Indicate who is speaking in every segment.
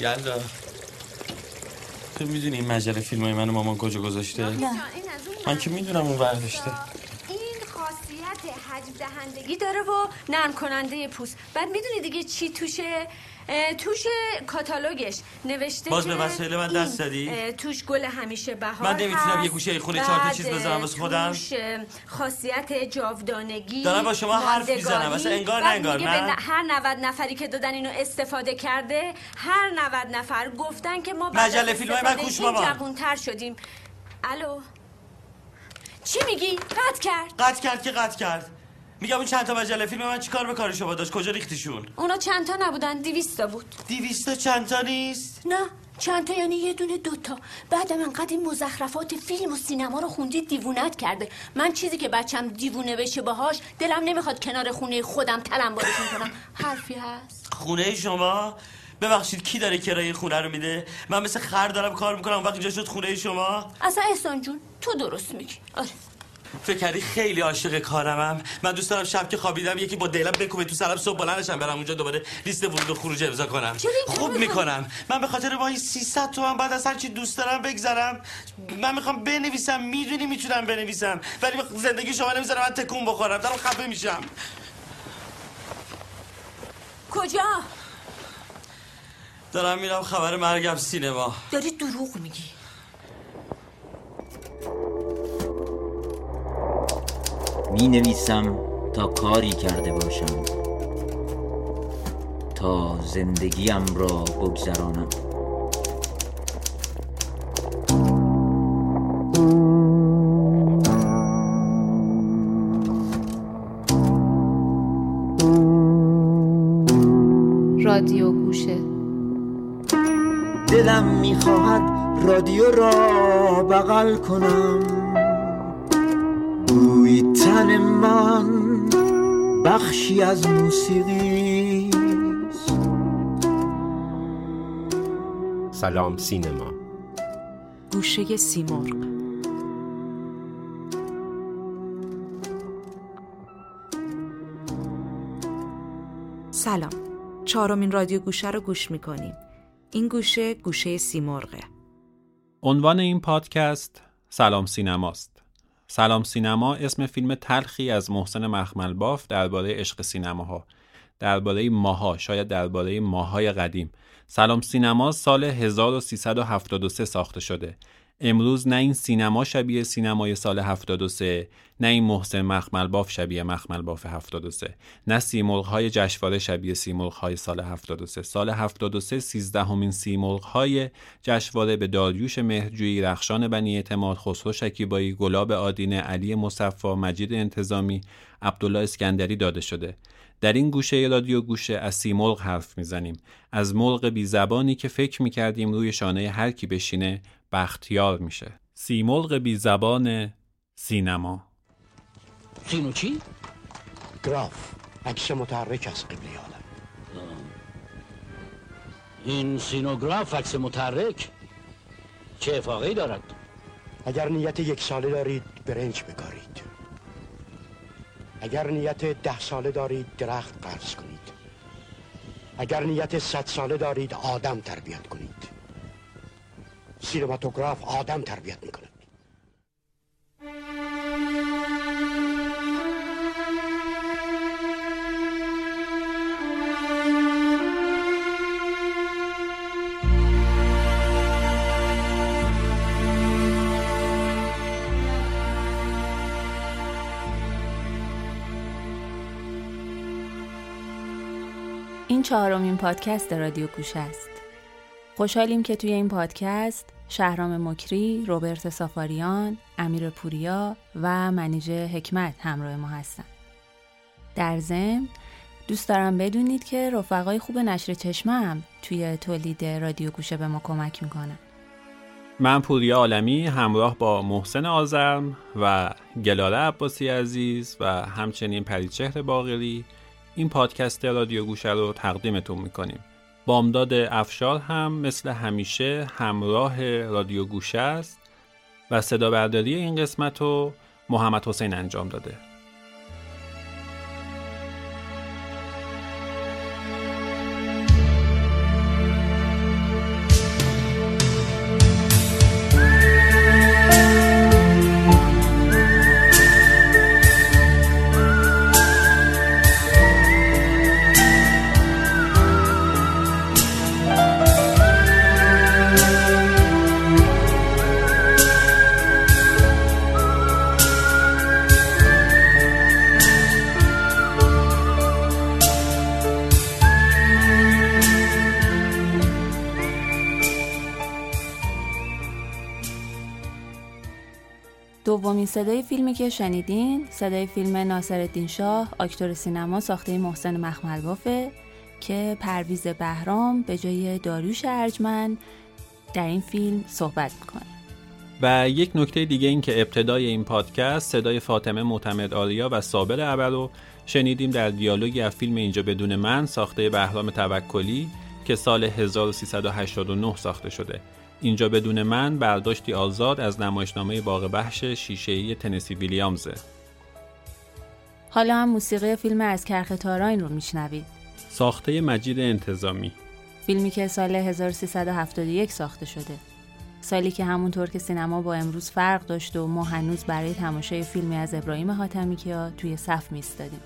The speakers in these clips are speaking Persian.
Speaker 1: یلدا تو می‌دونی این مجله فیلم های من مامان کجا گذاشته؟
Speaker 2: نه
Speaker 1: من که می‌دونم اون برداشته
Speaker 2: این خاصیت حجم دهندگی داره و نرم کننده پوست. بعد می‌دونی دیگه چی توشه؟ توش کاتالوگش نوشته
Speaker 1: باز به وسایل من دست؟
Speaker 2: اه، توش گل همیشه بهار
Speaker 1: من نمی‌تونم. یه گوشه خونه چهار تا چیز بذارم واسه خودم؟
Speaker 2: خاصیت جاودانگی
Speaker 1: دارم با شما حرف می‌زنم. اصلا انگار نه انگار، نه؟
Speaker 2: هر 90 نفری که دادن اینو استفاده کرده هر 90 نفر گفتن که ما
Speaker 1: مجله فیلمای من
Speaker 2: این
Speaker 1: بابا.
Speaker 2: جوان‌تر شدیم الو چی میگی؟ قطع کرد
Speaker 1: قطع کرد که قطع کرد میگم اون چند تا مجله فیلم من چیکار به کار شما داشت؟ کجا ریختیشون؟
Speaker 2: اونا چند تا نبودن دیویستا بود.
Speaker 1: دیویستا چند تا نیست؟
Speaker 2: نه چند تا یعنی یه دونه دوتا بعدم انقدر این مزخرفات فیلم و سینما رو خوندی دیوونت کرده. من چیزی که بچم دیوونه بشه باهاش دلم نمی‌خواد کنار خونه خودم تلمبارشون کنم. حرفی هست؟
Speaker 1: خونه شما؟ ببخشید کی داره کرایه خونه رو میده؟ من مثل خر دارم کار می‌کنم وقتی اینجا شد خونه شما؟
Speaker 2: اصلا احسان جون تو درست میگی. آره.
Speaker 1: فکر کردی خیلی عاشق کارمم؟ من دوست دارم شب که خوابیدم یکی با دلم بکوبه تو سرم صبح بلندشم برم اونجا دوباره لیست ورود و خروج امضا کنم. خوب؟ می‌کنم. من به خاطر با این 300 تومن بعد از هر چی دوست دارم بگذرم. من می‌خوام بنویسم می‌دونی می‌تونم بنویسم. ولی زندگی شما نمی‌ذارم من تکون بخورم دارم خفه میشم.
Speaker 2: کجا؟
Speaker 1: دارم میرم خبر مرگم سینما.
Speaker 2: داری دروغ میگی.
Speaker 3: می نویسم تا کاری کرده باشم. تا زندگیم را بگذرانم.
Speaker 4: رادیو گوشه.
Speaker 3: دلم می‌خواهد رادیو را بغل کنم. بوی تن من بخشی از موسیقی
Speaker 5: سلام سینما.
Speaker 4: گوشه سیمرغ. سلام. چهارمین رادیو گوشه رو گوش می‌کنیم. این گوشه گوشه سیمرغه.
Speaker 6: عنوان این پادکست سلام سینماست. سلام سینما اسم فیلم تلخی از محسن مخملباف درباره عشق سینماها درباره ماها شاید درباره ماهای قدیم. سلام سینما سال 1373 ساخته شده. امروز نه این سینما شبیه سینمای سال 73 نه این محسن مخملباف شبیه مخملباف 73 نه سیمرغ‌های جشنواره شبیه سیمرغ‌های سال 73 سال 73 سیزدهمین سیمرغ‌های جشنواره به داریوش مهرجویی رخشان بنی اعتماد خسرو شکیبایی گلاب آدینه علی مصفا مجید انتظامی عبدالله اسکندری داده شده. در این گوشه رادیو گوشه از سیمرغ حرف می‌زنیم. از مرغ بی زبانی که فکر می‌کردیم روی شانه هر کی بشینه بختیار میشه. سیمرغ بی زبان سینما.
Speaker 7: سینو چی؟
Speaker 8: گراف عکس متحرک از قبلی عالم.
Speaker 7: این سینوگراف عکس متحرک؟ چه افاقی دارد؟
Speaker 8: اگر نیت یک ساله دارید برنج بکارید. اگر نیت ده ساله دارید درخت قرض کنید. اگر نیت صد ساله دارید آدم تربیت کنید. سینماتوگراف آدم تربیت می‌کند
Speaker 4: این چهارمین پادکست رادیو گوشه است. خوشحالیم که توی این پادکست شهرام مکری، روبرت سافاریان، امیر پوریا و منیژه حکمت همراه ما هستن. در ضمن دوست دارم بدونید که رفقای خوب نشر چشمه هم توی تولید رادیو گوشه به ما کمک می‌کنن.
Speaker 6: من پوریا عالمی همراه با محسن آزرم و گلاره عباسی عزیز و همچنین پریچهر باقری این پادکست رادیو گوشه رو تقدیمتون می‌کنیم بامداد افشار هم مثل همیشه همراه رادیو گوشه است و صدا برداری این قسمت رو محمد حسین انجام داده.
Speaker 4: دومین صدای فیلمی که شنیدین صدای فیلم ناصرالدین شاه آکتور سینما ساخته محسن مخملبافه که پرویز بهرام به جای داریوش ارجمند در این فیلم صحبت می‌کنه.
Speaker 6: و یک نکته دیگه این که ابتدای این پادکست صدای فاطمه معتمد آریا و صابر ابرو شنیدیم در دیالوگی از فیلم اینجا بدون من ساخته بهرام توکلی که سال 1389 ساخته شده. اینجا بدون من برداشتی آزاد از نمایشنامه باغ بخش شیشه‌ای تنسی ویلیامزه.
Speaker 4: حالا هم موسیقی فیلم از کرخ تاراین رو میشنوید.
Speaker 6: ساخته مجید انتظامی.
Speaker 4: فیلمی که سال 1371 ساخته شده. سالی که همونطور که سینما با امروز فرق داشت و ما هنوز برای تماشای فیلمی از ابراهیم حاتمی کیا توی صف میستادیم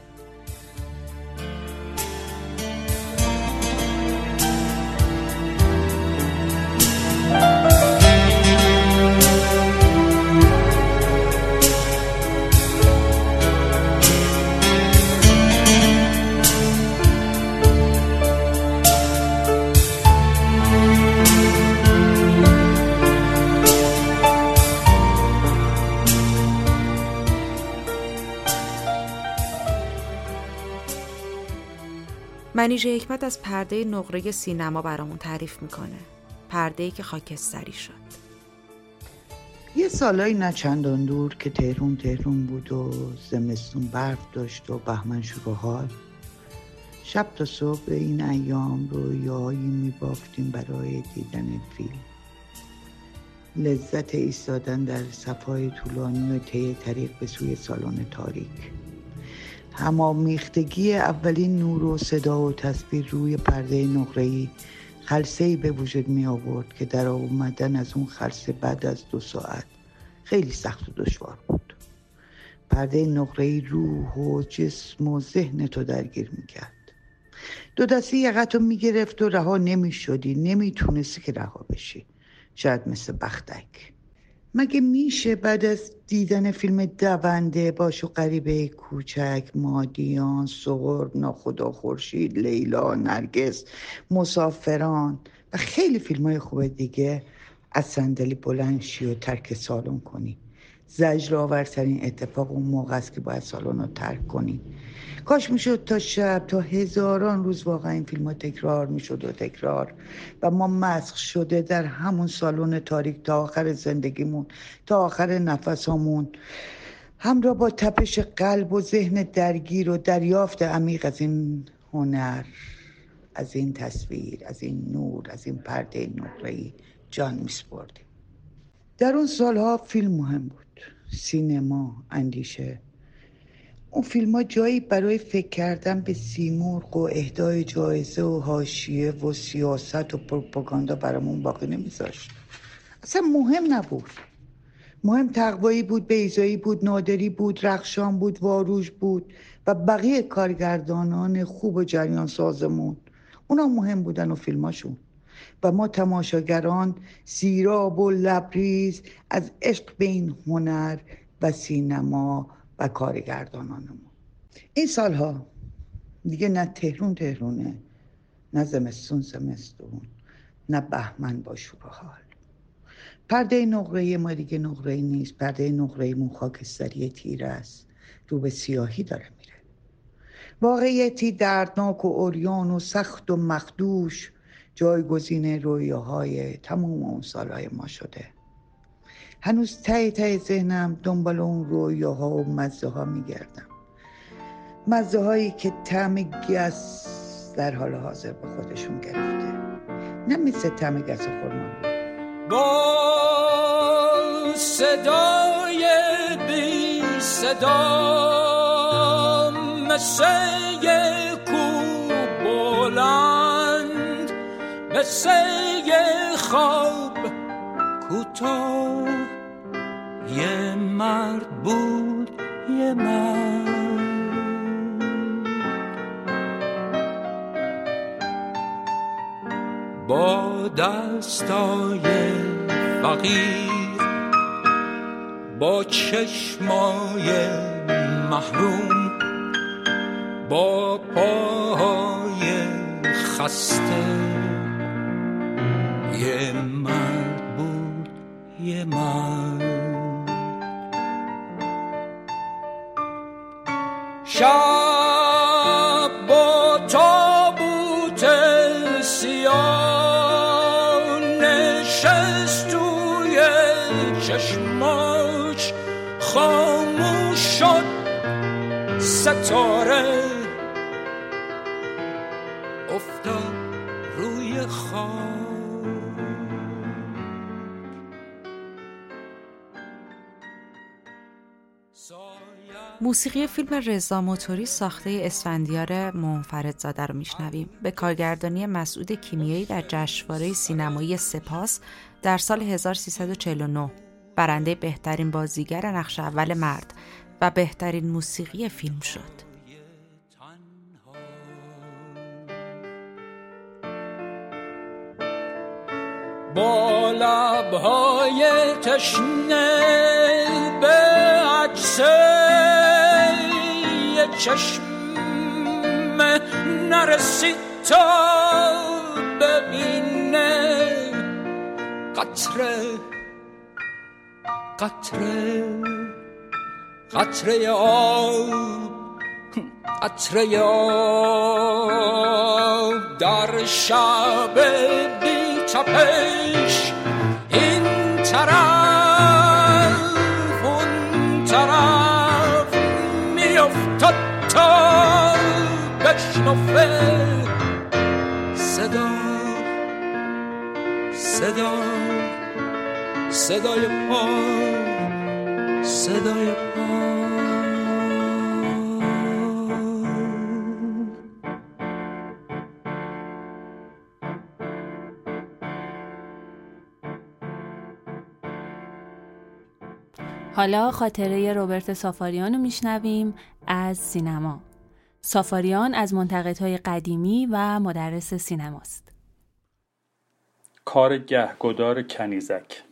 Speaker 5: منیژه حکمت از پرده نقره سینما برامون تعریف می‌کنه. پرده که خاکستری شد.
Speaker 9: یه سالایی نه چندان دور که تهرون تهرون بود و زمستون برف داشت و بهمن شروع حال. شب تا صبح این ایام رویایی میبافتیم برای دیدن فیلم. لذت ایستادن در صفای طولانی و طی طریق به سوی سالن تاریک. همامیختگی اولین نور و صدا و تصویر روی پرده نقره‌ای خلصه ای به وجود می آورد که در آمدن از اون خلصه بعد از دو ساعت خیلی سخت و دشوار بود. پرده نقره‌ای روح و جسم و ذهن تو درگیر می کرد دو دستی یقت رو می گرفت و رها نمی شدی نمی تونستی که رها بشی. شاید مثل بختک. مگه میشه بعد از دیدن فیلم دونده باشو غریبه کوچک مادیان سغرب ناخدا خورشید لیلا نرگس مسافران و خیلی فیلم های خوب دیگه از صندلی بلند شی و ترک سالن کنی. زجر آورترین اتفاق اون موقع است که باید سالن رو ترک کنی. کاش می‌شد تا شب تا هزاران روز واقعا این فیلم ها تکرار می‌شد و تکرار. و ما مسخ شده در همون سالن تاریک تا آخر زندگیمون تا آخر نفسامون همراه با تپش قلب و ذهن درگیر و دریافت عمیق از این هنر از این تصویر از این نور از این پرده نقره‌ای جان میسپردیم. در اون سالها فیلم مهم بود. سینما اندیشه. اون فیلم ها جایی برای فکر کردن به سیمرغ و اهدای جایزه و حاشیه و سیاست و پروپاگاندا برامون باقی نمیذاشت. اصلا مهم نبود. مهم تقوایی بود بیزایی بود نادری بود رخشان بود واروش بود و بقیه کارگردانان خوب و جریان سازمون. اونا مهم بودن و فیلماشون. و ما تماشاگران سیراب و لبریز از عشق به این هنر و سینما و کارگردانانمون. این سالها دیگه نه تهرون تهرونه نه زمستون زمستون نه بهمن با شور حال پرده نقره ما دیگه نقره نیست. پرده نقره مون خاکستری تیر است. رو به سیاهی داره میره. واقعیتی دردناک و اوریان و سخت و مخدوش جایگزین رویاهای تمام اون سالهای ما شده. هنوز ته ته ذهنم دنبال اون رویاها و مزه ها میگردم. مزه هایی که طعم گس در حال حاضر به خودشون گرفته. نه مثل طعم گس خورما
Speaker 10: با صدای بی صدا مثل کو بلند مثل خواب کوتاه. یه مرد بود یه مرد. با دستای فقیر با چشمای محروم با پاهای خسته. یه مرد بود یه مرد.
Speaker 11: شب با تابوت سیاه نشست توی چشماش خاموش شد ستاره. افتاد روی خواب
Speaker 5: موسیقی فیلم رضا موتوری ساخته اسفندیار منفرد زاده رو میشنویم به کارگردانی مسعود کیمیایی در جشنواره سینمایی سپاس در سال 1349 برنده بهترین بازیگر نقش اول مرد و بهترین موسیقی فیلم شد.
Speaker 11: با لبهای تشنه به عکسه چشم نرسید تا ببینه. قطره قطره قطره آب قطره آب در شب بی تپش. این طرف بشنفه صدا. صدا. صدای پا.
Speaker 4: حالا خاطره روبرت سافاریان رو میشنویم از سینما. سافاریان از منتقدهای قدیمی و مدرس سینماست.
Speaker 12: کار گهگدار کنیزک.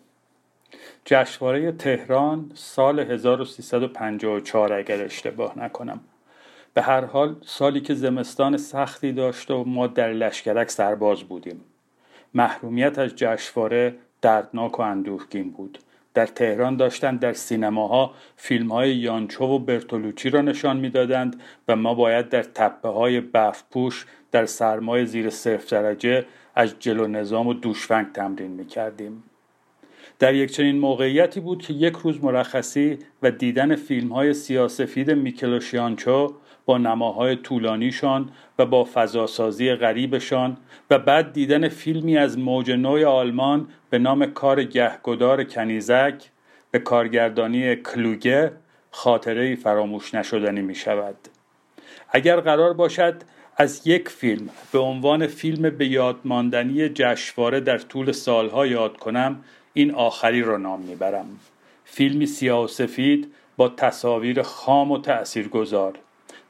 Speaker 12: جشنواره تهران سال 1354 اگر اشتباه نکنم. به هر حال سالی که زمستان سختی داشت و ما در لشکرک سرباز بودیم. محرومیت از جشنواره دردناک و اندوهگین بود. در تهران داشتند در سینماها فیلم های یانچو و برتولوچی را نشان می‌دادند و ما باید در تپه های در سرمای زیر صفر درجه از جلو نظام و دوشفنگ تمرین می کردیم. در یک چنین موقعیتی بود که یک روز مرخصی و دیدن فیلم های سیاسفید میکلوشیانچو با نماهای طولانیشان و با فضاسازی غریبشان و بعد دیدن فیلمی از موج نوع آلمان به نام کار گهگدار کنیزک به کارگردانی کلوگه خاطره فراموش نشدنی می شود. اگر قرار باشد از یک فیلم به عنوان فیلم به یاد ماندنی جشنواره در طول سالها یاد کنم این آخری را نام می‌برم فیلمی سیاه و سفید با تصاویر خام و تأثیرگذار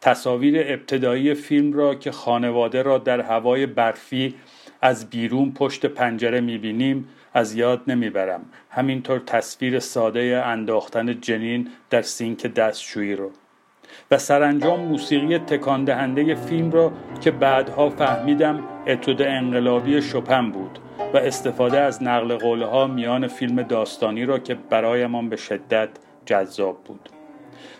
Speaker 12: تصاویر ابتدایی فیلم را که خانواده را در هوای برفی از بیرون پشت پنجره می‌بینیم از یاد نمی‌برم. همینطور تصویر ساده انداختن جنین در سینک دستشویی رو. و سرانجام موسیقی تکان دهنده فیلم را که بعدها فهمیدم اتود انقلابی شپن بود و استفاده از نقل قوله ها میان فیلم داستانی را که برایمان به شدت جذاب بود.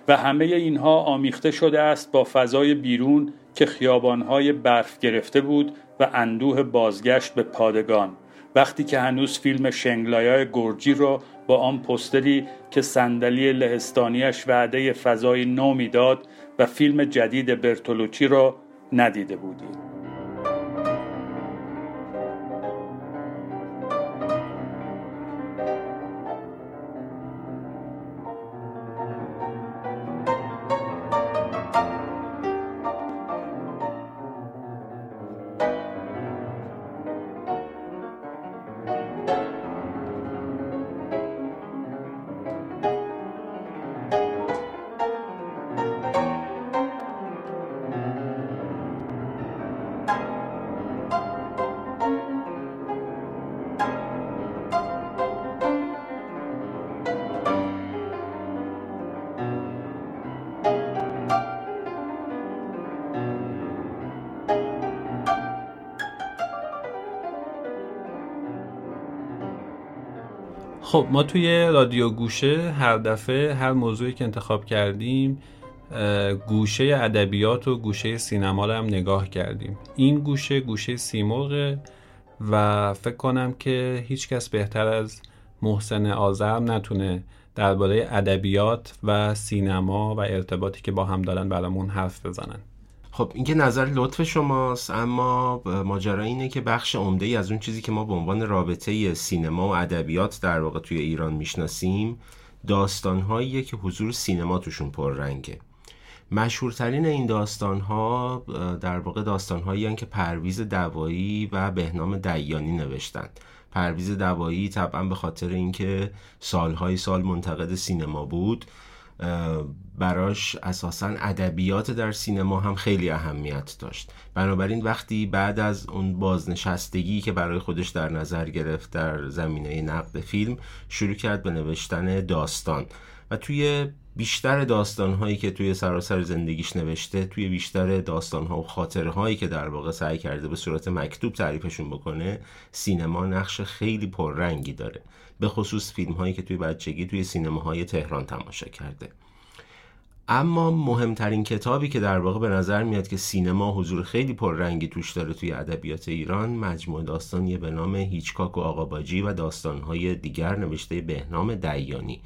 Speaker 12: و همه اینها آمیخته شده است با فضای بیرون که خیابانهای برف گرفته بود و اندوه بازگشت به پادگان. وقتی که هنوز فیلم شنگلایای گرجی را با آن پستری که صندلی لهستانیش وعده فضای نو می‌داد و فیلم جدید برتولوچی را ندیده بودیم. خب ما توی رادیو گوشه هر دفعه هر موضوعی که انتخاب کردیم گوشه ادبیات و گوشه سینما رو هم نگاه کردیم. این گوشه گوشه سیمرغ و فکر کنم که هیچکس بهتر از محسن آزرم نتونه
Speaker 6: درباره ادبیات و سینما و ارتباطی که با هم دارن برامون حرف بزنن.
Speaker 13: خب این که نظر لطف شماست اما ماجرا اینه که بخش عمده ای از اون چیزی که ما به عنوان رابطه سینما و ادبیات در واقع توی ایران می‌شناسیم داستانهاییه که حضور سینما توشون پررنگه. مشهورترین این داستان ها در واقع داستان هایی که پرویز دوایی و بهنام دیانی نوشتند پرویز دوایی طبعا به خاطر اینکه سالهای سال منتقد سینما بود براش اساسا ادبیات در سینما هم خیلی اهمیت داشت. بنابراین وقتی بعد از اون بازنشستگی که برای خودش در نظر گرفت در زمینه نقد فیلم شروع کرد به نوشتن داستان. و توی بیشتر داستان هایی که توی سراسر زندگیش نوشته توی بیشتر داستان ها و خاطره هایی که در واقع سعی کرده به صورت مکتوب تعریفشون بکنه سینما نقش خیلی پررنگی داره. به خصوص فیلم هایی که توی بچگی توی سینما های تهران تماشا کرده. اما مهمترین کتابی که در واقع به نظر میاد که سینما حضور خیلی پررنگی توش داره توی ادبیات ایران مجموع داستانیه به نام هیچکاک و آقاباجی و داستانهای دیگر نوشته بهنام دیانی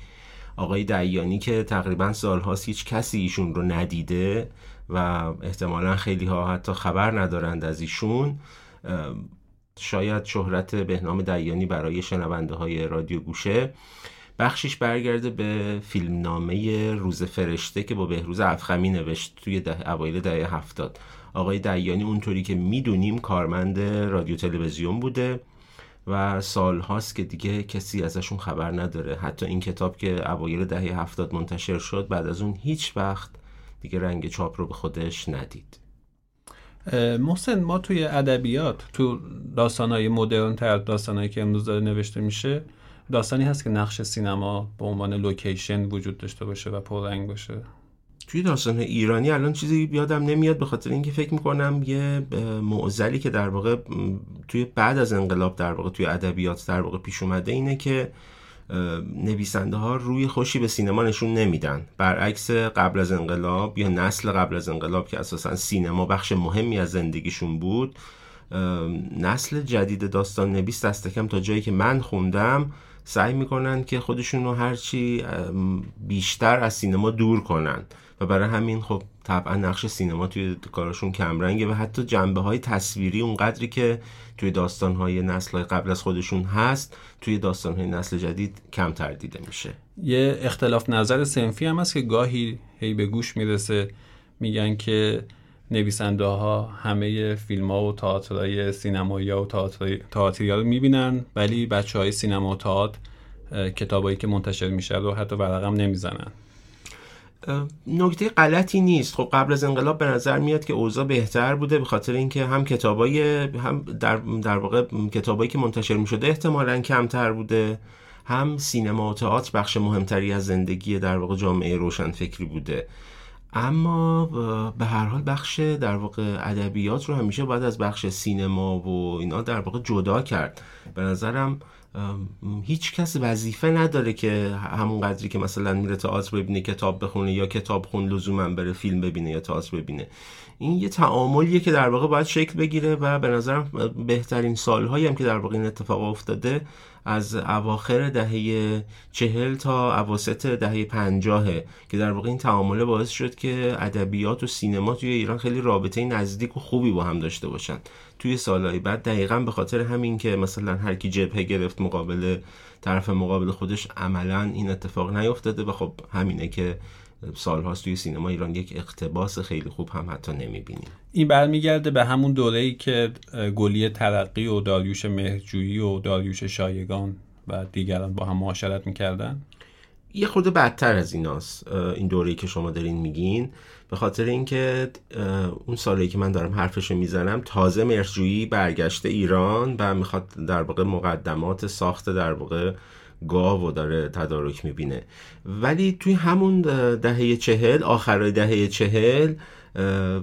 Speaker 13: آقای دیانی که تقریبا سالهاست هیچ کسی ایشون رو ندیده و احتمالا خیلی ها حتی خبر ندارند از ایشون شاید شهرت بهنام دیانی برای شنونده های رادیو گوشه بخشش برگرده به فیلمنامه روز فرشته که با بهروز افخمی نوشت توی ده اوایل دهه هفتاد. آقای دیانی اونطوری که می‌دونیم کارمند رادیو تلویزیون بوده و سال هاست که دیگه کسی ازشون خبر نداره. حتی این کتاب که اوایل دهه هفتاد منتشر شد بعد از اون هیچ وقت دیگه رنگ چاپ رو به خودش ندید.
Speaker 6: محسن ما توی ادبیات تو داستانهای مدرن تر داستانهایی که امروز داره نوشته میشه داستانی هست که نقش سینما به عنوان لوکیشن وجود داشته باشه و پررنگ باشه.
Speaker 13: توی داستان ایرانی الان چیزی یادم نمیاد به خاطر اینکه فکر می‌کنم یه معزلی که در واقع توی بعد از انقلاب در واقع توی ادبیات در واقع پیش اومده اینه که نویسنده ها روی خوشی به سینما نشون نمیدن. برعکس قبل از انقلاب یا نسل قبل از انقلاب که اساسا سینما بخش مهمی از زندگیشون بود نسل جدید داستان نویس دست کم تا جایی که من خوندم سعی می‌کنن که خودشون رو هرچی بیشتر از سینما دور کنن. و برای همین خب طبعا نقش سینما توی کارشون کمرنگه و حتی جنبه های تصویری اونقدری که توی داستان های نسل قبل از خودشون هست توی داستان های نسل جدید کمتر دیده میشه.
Speaker 6: یه اختلاف نظر سنفی هم هست که گاهی هی به گوش می‌رسه میگن که نویسنده ها همه فیلم ها و تئاترهای سینمایی و تئاتری رو می‌بینن ولی بچه های سینما و تئاتر کتابایی که منتشر میشه رو حتی ورقم نمی‌زنن.
Speaker 13: نکته غلطی نیست. خب قبل از انقلاب به نظر میاد که اوضاع بهتر بوده به خاطر اینکه هم کتابای هم در, در واقع کتابایی که منتشر می‌شده احتمالا کمتر بوده. هم سینما و تئاتر بخش مهمتری از زندگی در واقع جامعه روشن فکری بوده. اما به هر حال بخش در واقع ادبیات رو همیشه باید از بخش سینما و اینا در واقع جدا کرد. به نظرم هیچ کس وظیفه نداره که همون قدری که مثلا میره تئاتر ببینه کتاب بخونه یا کتاب خون لزوما بره فیلم ببینه یا تئاتر ببینه. این یه تعاملیه که در واقع باید شکل بگیره و به نظرم بهترین سالهایی هم که در واقع این اتفاق افتاده از اواخر دهه چهل تا اواسط دهه پنجاهه که در واقع این تعامله باعث شد که ادبیات و سینما توی ایران خیلی رابطه نزدیک و خوبی با هم داشته باشن. توی سالهای بعد دقیقا به خاطر همین که مثلا هر کی جبهه گرفت مقابل طرف مقابل خودش عملا این اتفاق نیفتاده و خب همینه که سالهاست توی سینما ایران یک اقتباس خیلی خوب هم حتی نمی‌بینیم.
Speaker 6: این برمیگرده به همون دوره ای که گلی ترقی و داریوش مهرجویی و داریوش شایگان و دیگران با هم معاشرت می‌کردن؟
Speaker 13: یه خورده بدتر از ایناست این دوره‌ای که شما دارین میگین. به خاطر اینکه اون سالی که من دارم حرفشو می‌زنم تازه مرجویی برگشته ایران و می‌خواد در واقع مقدمات ساخت در واقع گاو و داره تدارک می‌بینه. ولی توی همون دهه چهل آخرای دهه چهل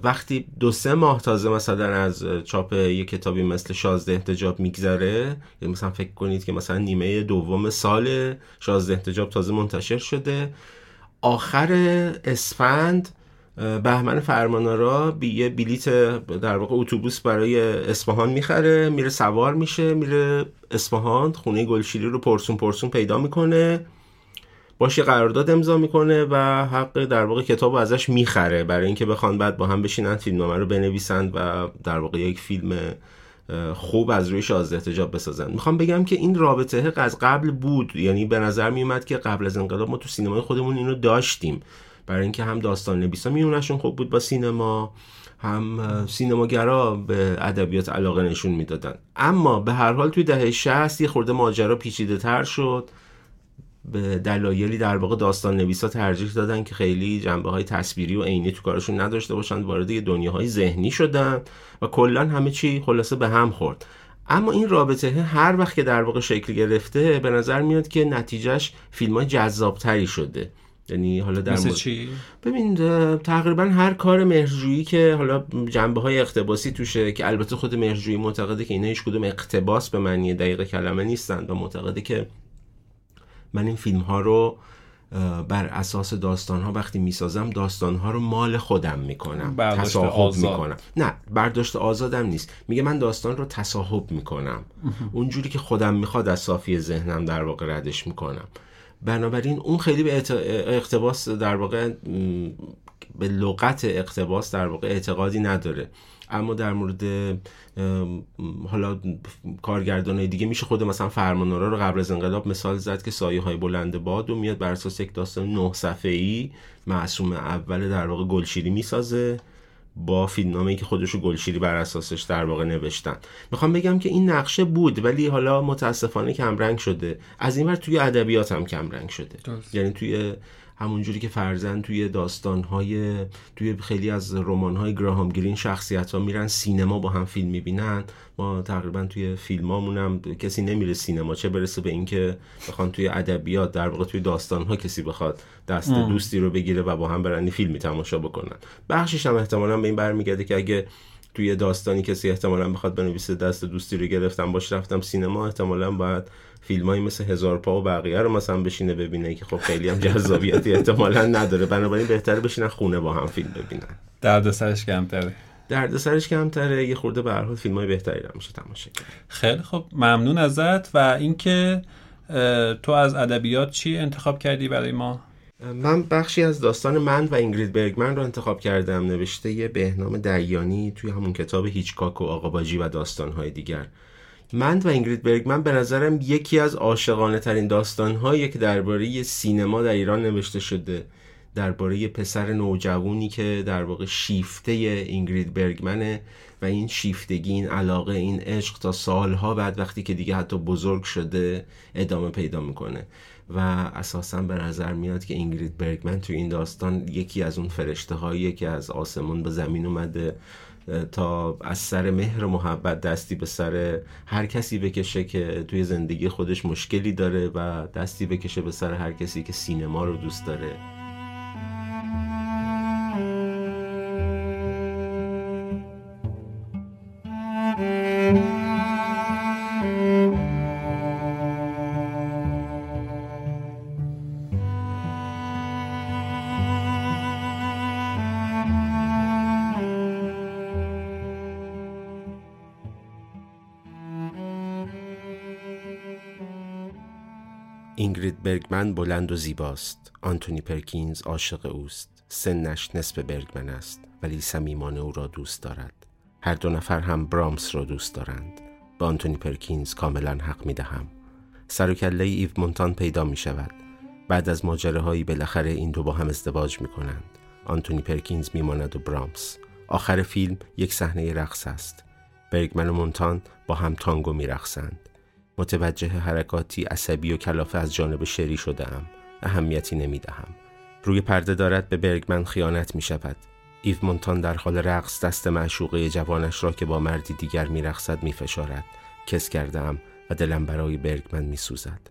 Speaker 13: وقتی دو سه ماه تازه مثلا از چاپ یه کتابی مثل شازده احتجاب میگذره یعنی مثلا فکر کنید که مثلا نیمه دوم سال شازده احتجاب تازه منتشر شده آخر اسفند بهمن فرمانارا بی یه بلیت در واقع اتوبوس برای اصفهان می‌خره میره سوار میشه میره اصفهان خونه گلشیری رو پرسون پرسون پیدا می‌کنه باش یه قرارداد امضا می‌کنه و حق در واقع کتاب ازش می‌خره. برای اینکه بخوان بعد با هم بشینن فیلمنامه رو بنویسند و در واقع یک فیلم خوب از روی شازده احتجاب بسازن. می‌خوام بگم که این رابطه از قبل بود. یعنی به نظر میومد که قبل از انقلاب ما تو سینمای خودمون اینو داشتیم. برای اینکه هم داستان نویسا میونشون خوب بود با سینما هم سینماگرا به ادبیات علاقه نشون می‌دادن. اما به هر حال توی دهه 60 یه خورده ماجرا پیچیده تر شد. به دلایلی در واقع داستان نویسا ترجیح دادن که خیلی جنبه های تصویری و عینی تو کارشون نداشته باشن وارد یه دنیاهای ذهنی شدن و کلا همه چی خلاصه به هم خورد. اما این رابطه هر وقت که در واقع شکل گرفته به نظر میاد که نتیجهش فیلم های جذابتری شده. یعنی حالا در
Speaker 6: مثل چی؟
Speaker 13: ببین تقریبا هر کار مهرجویی که حالا جنبه های اقتباسی توشه که البته خود مهرجویی معتقده که اینا هیچ کدوم اقتباس به معنی دقیق کلمه نیستند و معتقده که من این فیلم ها رو بر اساس داستان ها وقتی می‌سازم داستان ها رو مال خودم می‌کنم تصاحب می‌کنم. نه برداشت آزادم نیست. میگه من داستان رو تصاحب می‌کنم. اونجوری که خودم می‌خواد از صافی ذهنم در واقع ردش می‌کنم. بنابراین اون خیلی به اقتباس در واقع به لغت اقتباس در واقع اعتقادی نداره. اما در مورد حالا کارگردان دیگه میشه خود مثلا فرمانارا رو قبل از انقلاب مثال زد که سایه های بلند باد و میاد بر اساس یک داستان نه صفحه ای معصوم اول در واقع گلشیری می‌سازه. با فیلمنامه‌ای که خودشو گلشیری بر اساسش در واقع نوشتن. می‌خوام بگم که این نقشه بود ولی حالا متاسفانه کمرنگ شده. از این ور توی ادبیات هم کمرنگ شده. یعنی توی همونجوری که فرزن توی داستانهای توی خیلی از رمانهای گراهام گرین شخصیت ها میرن سینما با هم فیلم می‌بینن. ما تقریبا توی فیلمامون هم کسی نمیره سینما. چه برسه به اینکه بخوان توی ادبیات در واقع توی داستانها کسی بخواد دست دوستی رو بگیره و با هم برن فیلمی تماشا بکنن. بخشش هم احتمالا به این برمیگرده که اگه توی داستانی کسی احتمالا بخواد بنویسه دست دوستی رو گرفتم باش رفتم سینما احتمالا باید فیلمایی مثل هزار پا و بقیه رو مثلا بشینه ببینه که خب خیلی هم جذابیتی احتمالا نداره. بنابراین بهتره بشینن خونه با هم فیلم ببینن.
Speaker 6: درد سرش کمتره.
Speaker 13: درد سرش کمتره. یه خورده به هر حال فیلم های بهتری رو میشه تماشا کرد.
Speaker 6: خیلی خب ممنون ازت. و اینکه تو از ادبیات چی انتخاب کردی برای ما؟
Speaker 13: من بخشی از داستان من و اینگرید برگمن رو انتخاب کردم. نوشته یه بهنام دیانی توی همون کتاب هیچکاک و آقا باجی و داستانهای دیگر. من و اینگرید برگمن به نظرم یکی از عاشقانه ترین داستانهایی که درباره سینما در ایران نوشته شده. درباره پسر نوجوانی که در واقع شیفته اینگرید برگمنه و این شیفتگی این علاقه این عشق تا سالها بعد وقتی که دیگه حتی بزرگ شده ادامه پیدا می‌کنه. و اساسا به نظر میاد که اینگرید برگمن تو این داستان یکی از اون فرشته هایی که از آسمون به زمین اومده تا از سر مهر محبت دستی به سر هر کسی بکشه که توی زندگی خودش مشکلی داره و دستی بکشه به سر هر کسی که سینما رو دوست داره. اینگرید برگمن بلند و زیباست. آنتونی پرکینز عاشق اوست. سنش نصف برگمن است ولی صمیمانه او را دوست دارد. هر دو نفر هم برامس را دوست دارند. به آنتونی پرکینز کاملا حق می دهم سر و کله ایو مونتان پیدا می شود بعد از ماجراهایی بالاخره این دو با هم ازدواج می کنند آنتونی پرکینز می ماند و برامس. آخر فیلم یک صحنه رقص است. برگمن و مونتان با هم تانگو می رقصند متوجه حرکاتی عصبی و کلافه از جانب شری شده ام اهمیتی نمی دهم. روی پرده دارد به برگمن خیانت می شود ایو مونتان در حال رقص دست معشوقه جوانش را که با مردی دیگر می رقصد می فشارد کس کردم و دلم برای برگمن می سوزد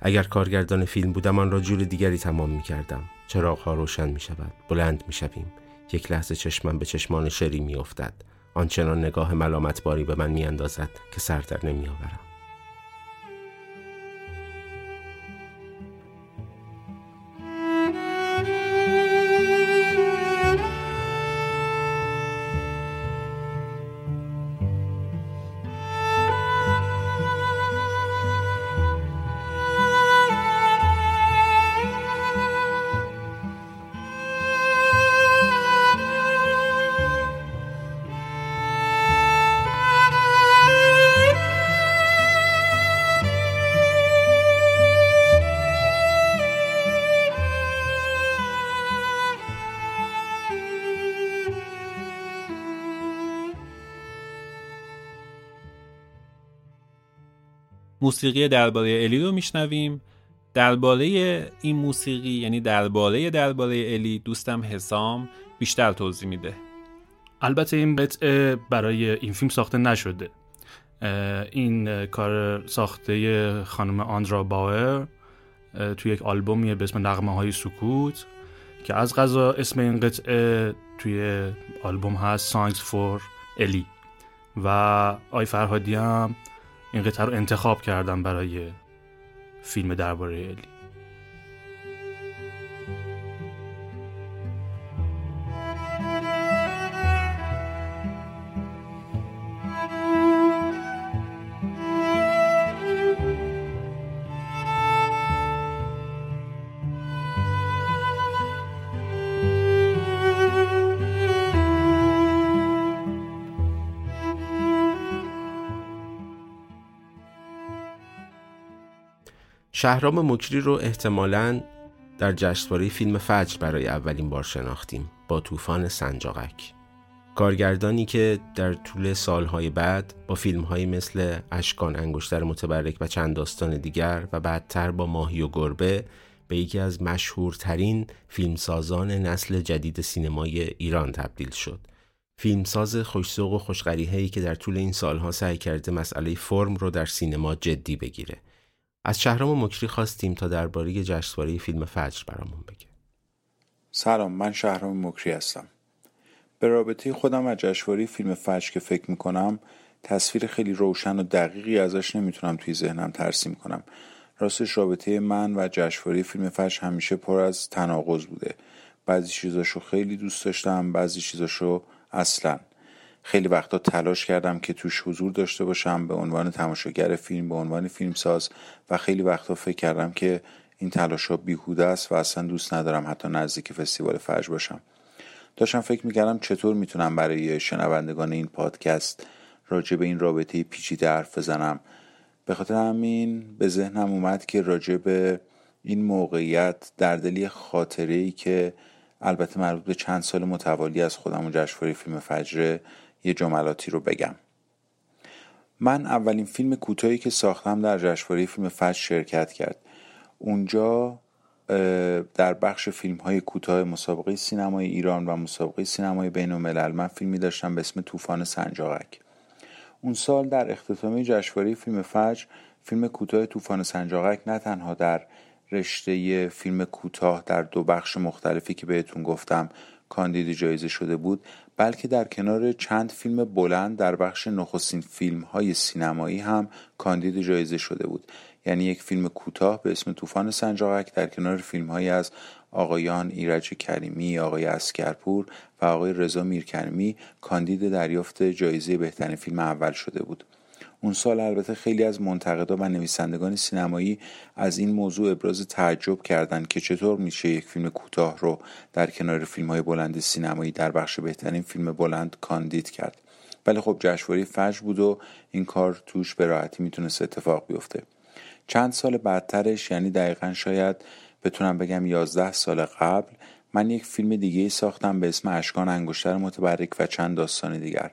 Speaker 13: اگر کارگردان فیلم بودم آن را جور دیگری تمام می کردم چراغ ها روشن می شود بلند می شویم یک لحظه چشمم به چشمان شری می افتد آنچنان نگاه ملامت باری به من می اندازد که سر در نمی آورم
Speaker 6: موسیقی درباره الی رو میشنویم. درباره این موسیقی یعنی درباره درباره الی دوستم حسام بیشتر توضیح میده.
Speaker 14: البته این قطعه برای این فیلم ساخته نشده. این کار ساخته خانم آندرا باور توی یک آلبومی به اسم نغمه های سکوت که از غذا اسم این قطعه توی آلبوم هست سانگز فور الی و آی فرهادی هم این قطعه رو انتخاب کردم برای فیلم درباره الی
Speaker 13: شهرام مکری رو احتمالاً در جشنواره فیلم فجر برای اولین بار شناختیم با طوفان سنجاقک. کارگردانی که در طول سالهای بعد با فیلمهایی مثل اشکان انگشتر متبرک و چند داستان دیگر و بعدتر با ماهی و گربه به یکی از مشهورترین فیلمسازان نسل جدید سینمای ایران تبدیل شد. فیلمساز خوشسوق و خوشغریحه‌ای که در طول این سالها سعی کرده مسئله فرم رو در سینما جدی بگیره. از شهرام مکری خواستیم تا درباره جشنواره فیلم فجر برامون بگه.
Speaker 15: سلام من شهرام مکری هستم. به رابطه خودم و جشنواره فیلم فجر که فکر می‌کنم تصویر خیلی روشن و دقیقی ازش نمی‌تونم توی ذهنم ترسیم کنم راستش رابطه من و جشنواره فیلم فجر همیشه پر از تناقض بوده. بعضی چیزاشو خیلی دوست داشتم بعضی چیزاشو اصلا. خیلی وقتا تلاش کردم که توش حضور داشته باشم به عنوان تماشاگر فیلم به عنوان فیلمساز و خیلی وقتا فکر کردم که این تلاش ها بیهوده است و اصلا دوست ندارم حتی نزدیک فستیوال فجر باشم. داشتم فکر می‌کردم چطور می‌تونم برای شنوندگان این پادکست راجع به این رابطه پیچیده حرف بزنم. به خاطر همین به ذهنم اومد که راجع به این موقعیت در دلی خاطره ای که البته مربوط به چند سال متوالی از خودم و جشنواره فیلم فجر یه جملاتی رو بگم. من اولین فیلم کوتاهی که ساختم در جشنواره فیلم فجر شرکت کرد. اونجا در بخش فیلم های کوتاه مسابقه سینمای ایران و مسابقه سینمای بین الملل من فیلمی داشتم به اسم طوفان سنجاقک. اون سال در اختتامیه جشنواره فیلم فجر فیلم کوتاه طوفان سنجاقک نه تنها در رشته فیلم کوتاه در دو بخش مختلفی که بهتون گفتم کاندید جایزه شده بود بلکه در کنار چند فیلم بلند در بخش نخستین فیلم های سینمایی هم کاندید جایزه شده بود یعنی یک فیلم کوتاه به اسم طوفان سنجاقک در کنار فیلم های از آقایان ایرج کریمی، آقای عسگرپور و آقای رضا میرکریمی کاندید دریافت جایزه بهترین فیلم اول شده بود. اون سال البته خیلی از منتقدا و نویسندگان سینمایی از این موضوع ابراز تعجب کردند که چطور میشه یک فیلم کوتاه رو در کنار فیلم های بلند سینمایی در بخش بهترین فیلم بلند کاندید کرد. ولی خب جشنواره فجر بود و این کار توش به راحتی می‌تونست اتفاق بیفته. چند سال بعدترش یعنی دقیقا شاید بتونم بگم یازده سال قبل من یک فیلم دیگه ساختم به اسم اشکان انگشتر متبرک و چند داستان دیگر.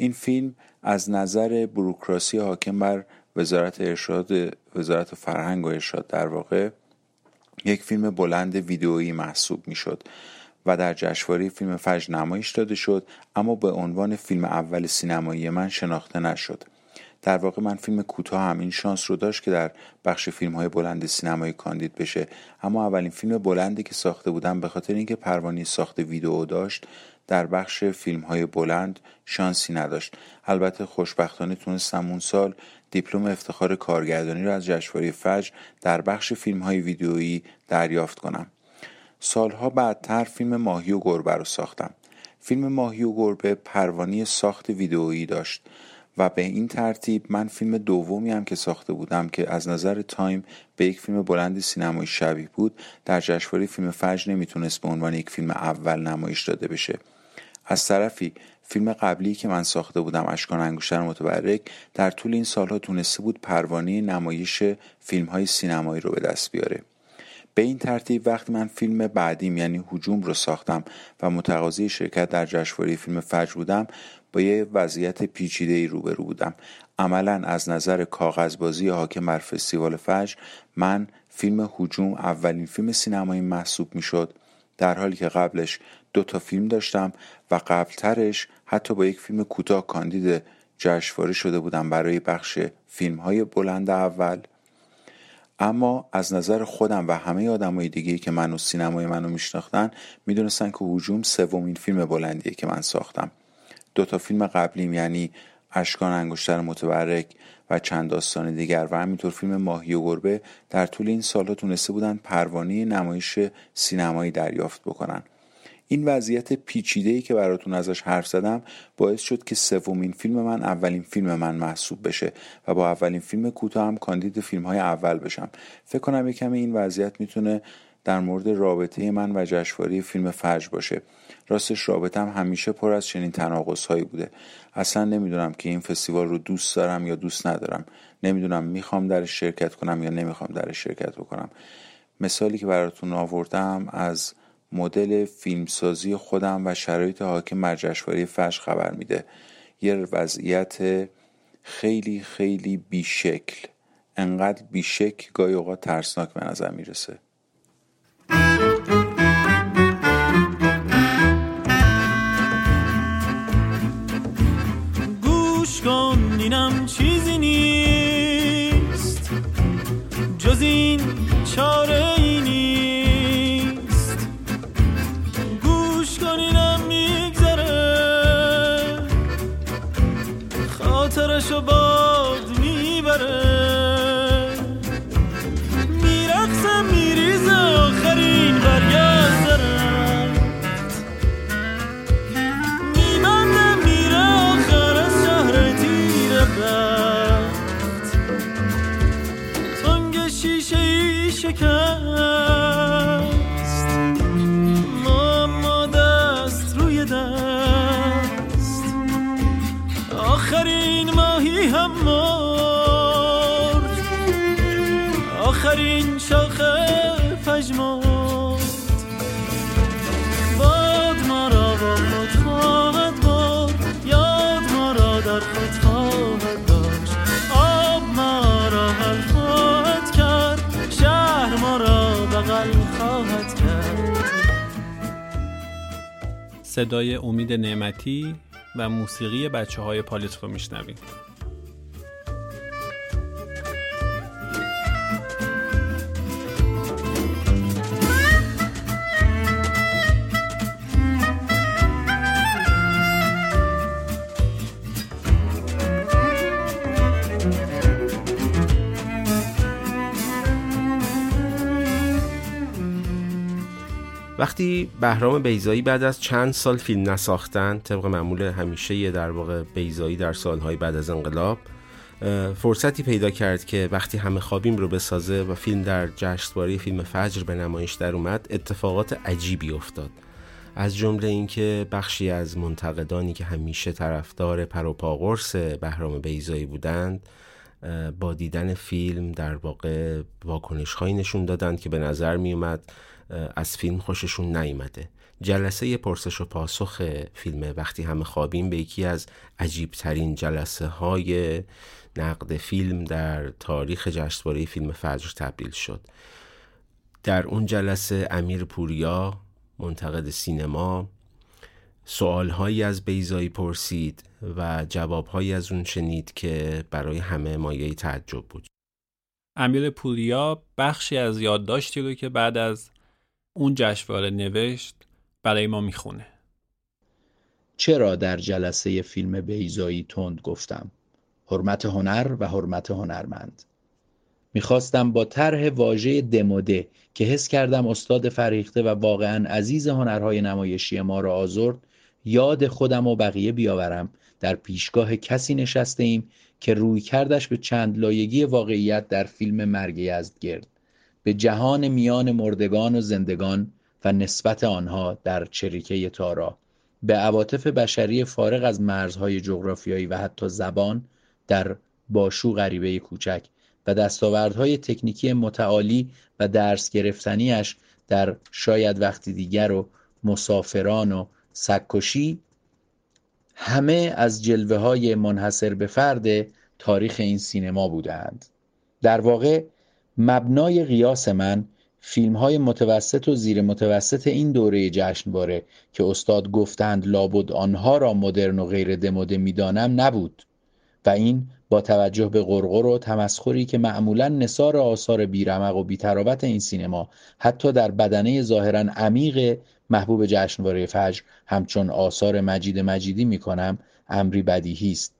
Speaker 15: این فیلم از نظر بروکراسی حاکم بر وزارت ارشاد وزارت فرهنگ و ارشاد در واقع یک فیلم بلند ویدئویی محسوب می‌شد و در جشنواره فیلم فجر نمایش داده شد اما به عنوان فیلم اول سینمایی من شناخته نشد. در واقع من فیلم کوتاه هم این شانس رو داشت که در بخش فیلم های بلند سینمایی کاندید بشه. اما اولین فیلم بلندی که ساخته بودم به خاطر اینکه پروانی ساخت ویدئو داشت در بخش فیلم های بلند شانسی نداشت. البته خوشبختانه تونستم اون سال دیپلم افتخار کارگردانی را از جشنواره فجر در بخش فیلم های ویدیویی دریافت کنم. سالها بعدتر فیلم ماهی و گربه رو ساختم. فیلم ماهی و گربه پروانه‌ی ساخت ویدئویی داشت. و به این ترتیب من فیلم دومی هم که ساخته بودم که از نظر تایم به یک فیلم بلند سینمایی شبیه بود در جشنواره فیلم فجر نمی‌تونست به عنوان یک فیلم اول نمایش داده بشه. از طرفی فیلم قبلی که من ساخته بودم اشکان انگشتر متبرک در طول این سالها تونسته بود پروانه نمایش فیلم های سینمایی رو به دست بیاره. به این ترتیب وقتی من فیلم بعدیم یعنی هجوم رو ساختم و متقاضی شرکت در جشنواره فیلم فجر بودم با یه وضعیت پیچیده ای روبرو بودم. عملا از نظر کاغذبازی حاکم بر فستیوال فجر من فیلم حجوم اولین فیلم سینمایی محسوب می‌شد. در حالی که قبلش دو تا فیلم داشتم و قبلترش حتی با یک فیلم کوتاه کاندید جشنواره شده بودم برای بخش فیلم های بلند اول. اما از نظر خودم و همه آدمای دیگه که منو سینمای منو میشناختن می‌دونستن که هجوم سومین فیلم بلندیه که من ساختم. دو تا فیلم قبلیم یعنی اشکان انگشتر متبرک و چند داستان دیگر. و همینطور فیلم ماهی و گربه در طول این سالها تونسته بودن پروانه نمایش سینمایی دریافت بکنن. این وضعیت پیچیده ای که براتون ازش حرف زدم باعث شد که سومین فیلم من اولین فیلم من محسوب بشه و با اولین فیلم کوتاه هم کاندید فیلم های اول بشم. فکر کنم یکم این وضعیت می‌تونه در مورد رابطه من و جشنواره فیلم فجر باشه. راستش رابطم همیشه پر از چنین تناقض هایی بوده. اصلا نمی‌دونم که این فستیوال رو دوست دارم یا دوست ندارم. نمی‌دونم می‌خوام درش شرکت کنم یا نمی‌خوام درش شرکت بکنم. مثالی که براتون آوردم از مدل فیلمسازی خودم و شرایط حاکم بر جشنواره فجر خبر میده. یه وضعیت خیلی خیلی بیشکل. انقدر بیشکل گاهی اوقات ترسناک به نظر می‌رسه.
Speaker 6: صدای امید نعمتی و موسیقی بچه های پالیت رو میشنویم
Speaker 13: وقتی بهرام بیزایی بعد از چند سال فیلم نساختن طبق معمول همیشه در واقع بیزایی در سالهای بعد از انقلاب فرصتی پیدا کرد که وقتی همه خوابیم رو بسازه و فیلم در جشنواره فیلم فجر به نمایش در اومد اتفاقات عجیبی افتاد. از جمله اینکه بخشی از منتقدانی که همیشه طرفدار پروپاقرس بهرام بیزایی بودند با دیدن فیلم در واقع واکنش نشون دادند که به نظر می اومد از فیلم خوششون نیامده جلسه پرسش و پاسخ فیلم وقتی همه خوابیم به یکی از عجیب ترین جلسه های نقد فیلم در تاریخ جشنواره فیلم فجر تبدیل شد. در اون جلسه امیر پوریا منتقد سینما سوالهایی از بیزایی پرسید و جوابهایی از اون شنید که برای همه مایه تعجب بود.
Speaker 6: امیر پوریا بخشی از یادداشتی رو که بعد از اون جشنواره نوشت برای ما می‌خونه.
Speaker 16: چرا در جلسه فیلم بیزایی تند گفتم؟ حرمت هنر و حرمت هنرمند. می‌خواستم با طرح واژه دموده که حس کردم استاد فریخته و واقعا عزیز هنرهای نمایشی ما را آزرد یاد خودم و بقیه بیاورم. در پیشگاه کسی نشسته ایم که روی کردش به چند لایگی واقعیت در فیلم مرگ یزدگرد. به جهان میان مردگان و زندگان و نسبت آنها در چریکه تارا. به عواطف بشری فارغ از مرزهای جغرافیایی و حتی زبان در باشو غریبه کوچک و دستاوردهای تکنیکی متعالی و درس گرفتنیش در شاید وقتی دیگر و مسافران و سکشی همه از جلوه های منحصر به فرد تاریخ این سینما بودند. در واقع مبنای قیاس من فیلم های متوسط و زیر متوسط این دوره جشنواره که استاد گفتند لابد آنها را مدرن و غیر دموده می‌دانم نبود و این با توجه به غرغر و تمسخری که معمولا نصار آثار بیرمق و بیتراوت این سینما حتی در بدنه ظاهرا عمیق محبوب جشنواره فجر همچون آثار مجید مجیدی می‌کنم امری بدیهی است.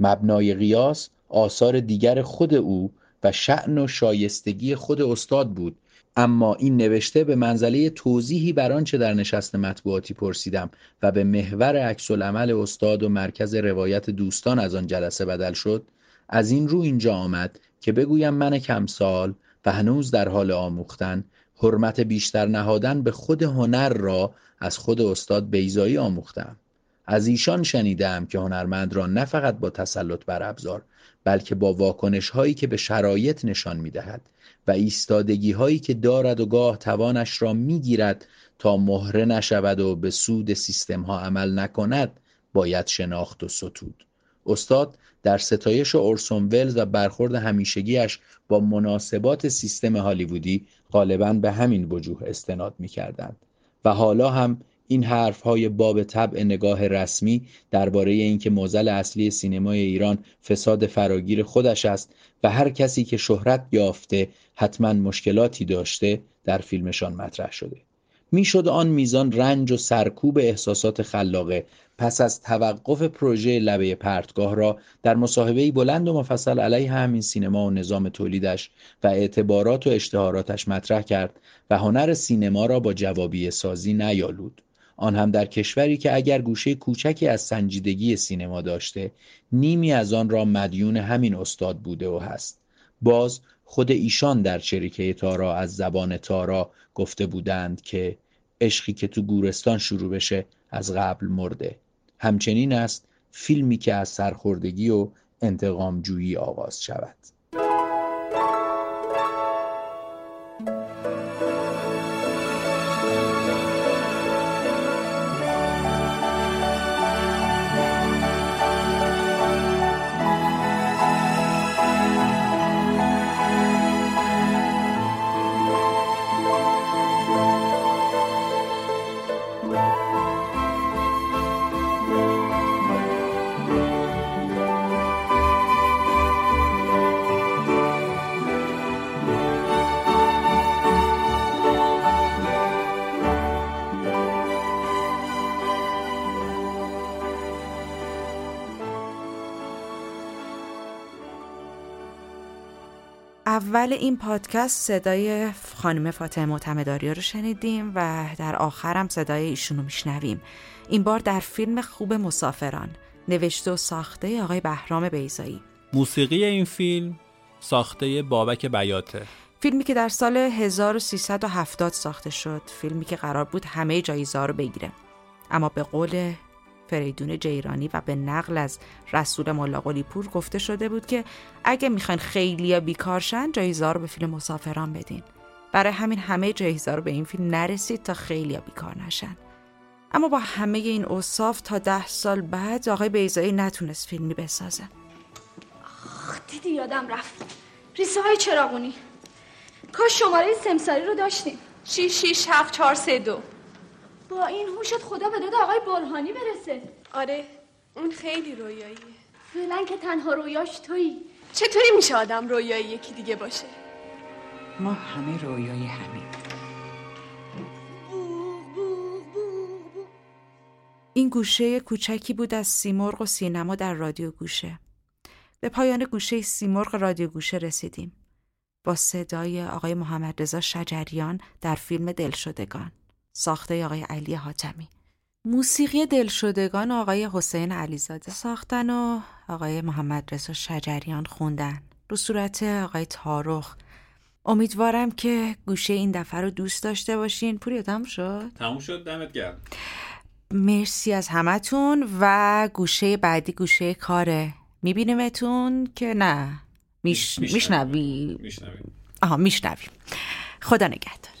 Speaker 16: مبنای قیاس آثار دیگر خود او و شعن و شایستگی خود استاد بود. اما این نوشته به منزله توضیحی بر آنچه در نشست مطبوعاتی پرسیدم و به محور عکس العمل استاد و مرکز روایت دوستان از آن جلسه بدل شد از این رو اینجا آمد که بگویم من کمسال و هنوز در حال آموختن حرمت بیشتر نهادن به خود هنر را از خود استاد بیزایی آموختم. از ایشان شنیدم که هنرمند را نه فقط با تسلط بر ابزار بلکه با واکنش هایی که به شرایط نشان می دهد و ایستادگی هایی که دارد و گاه توانش را می گیرد تا مهره نشود و به سود سیستم ها عمل نکند باید شناخت و ستود. استاد در ستایش اورسون ولز و برخورد همیشگیش با مناسبات سیستم هالیوودی غالبا به همین وجوه استناد می کردند و حالا هم این حرف های باب طبع نگاه رسمی درباره اینکه موزل اصلی سینمای ایران فساد فراگیر خودش است و هر کسی که شهرت یافته حتما مشکلاتی داشته در فیلمشان مطرح شده. می‌شد آن میزان رنج و سرکوب احساسات خلاقه پس از توقف پروژه لبه پرتگاه را در مصاحبه بلند و مفصل علیه همین سینما و نظام تولیدش و اعتبارات و اشتهاراتش مطرح کرد و هنر سینما را با جوابی سازی نیالود. آن هم در کشوری که اگر گوشه کوچکی از سنجیدگی سینما داشته نیمی از آن را مدیون همین استاد بوده و هست. باز خود ایشان در چریکه تارا از زبان تارا گفته بودند که عشقی که تو گورستان شروع بشه از قبل مرده. همچنین است فیلمی که از سرخوردگی و انتقام جویی آغاز شود.
Speaker 5: اول این پادکست صدای خانم فاطمه معتمداری رو شنیدیم و در آخرم صدای ایشونو میشنویم. این بار در فیلم خوب مسافران نوشته و ساخته آقای بهرام بیزایی
Speaker 6: موسیقی این فیلم ساخته بابک بیاته.
Speaker 5: فیلمی که در سال 1370 ساخته شد فیلمی که قرار بود همه جایزه رو بگیره. اما به قول فریدون جیرانی و به نقل از رسول ملاقلی پور گفته شده بود که اگه می‌خواین خیلی بیکارشن جایزه رو به فیلم مسافران بدین. برای همین همه جایزه رو به این فیلم نرسید تا خیلی بیکار نشن. اما با همه این اوصاف تا ده سال بعد آقای بیزایی نتونست فیلمی بسازه.
Speaker 2: آخ دیدی یادم رفت. ریسه های چراغونی. کاش شماره سمساری رو داشتیم.
Speaker 17: 6 6 7 4 3 2
Speaker 2: با این هوشت خدا به داد آقای برهانی برسه.
Speaker 17: آره اون خیلی رویاییه.
Speaker 2: فعلا که تنها رویاش تویی.
Speaker 17: چطوری میشه آدم رویایی یکی دیگه باشه؟
Speaker 9: ما همه رویای همین
Speaker 5: این گوشه کوچکی بود از سیمرغ و سینما در رادیو گوشه. به پایان گوشه سیمرغ رادیو گوشه رسیدیم. با صدای آقای محمد رضا شجریان در فیلم دلشدگان. ساخته آقای علی حاتمی. موسیقی دلشدگان آقای حسین علیزاده. ساختن و آقای محمد رضا شجریان خوندن. رو صورت آقای تارخ امیدوارم که گوشه این دفعه رو دوست داشته باشین. پوری تموم شد؟
Speaker 6: تموم شد دمت گرم.
Speaker 5: مرسی از همتون و گوشه بعدی گوشه کاره. میبینیمتون که نه. میش... میشنوی.
Speaker 6: میشنوی
Speaker 5: آها میشنویم. خدا نگهدار.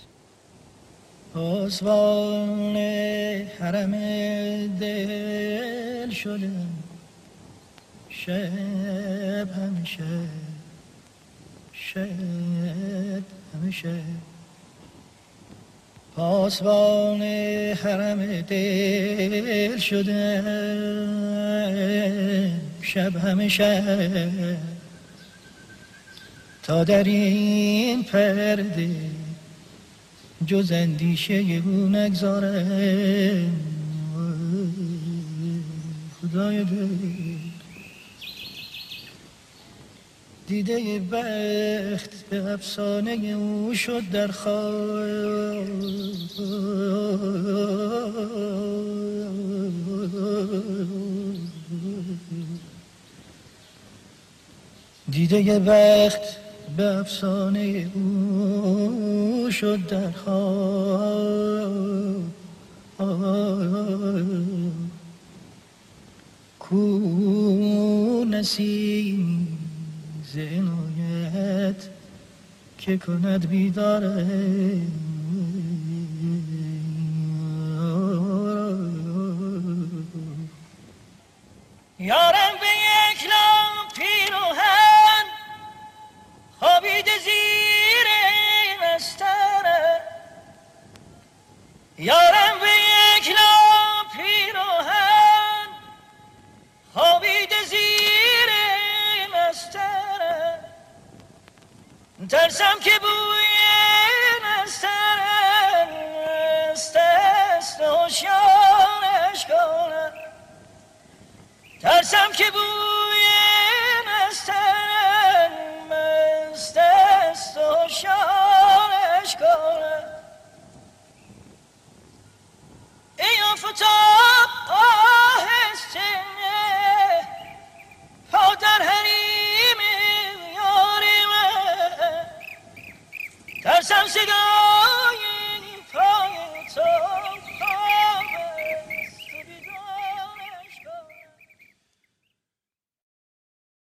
Speaker 10: پاسبان حرم دل شده شب همیشه شب همیشه. پاسبان حرم دل شده شب همیشه. تا در این پرده جز اندیشه او نگذاره. خدای دل. دیده بخت به افسانه او شد در خواب دیده بخت به افسانه او شد در کو نسیم زنایت که کند بیداره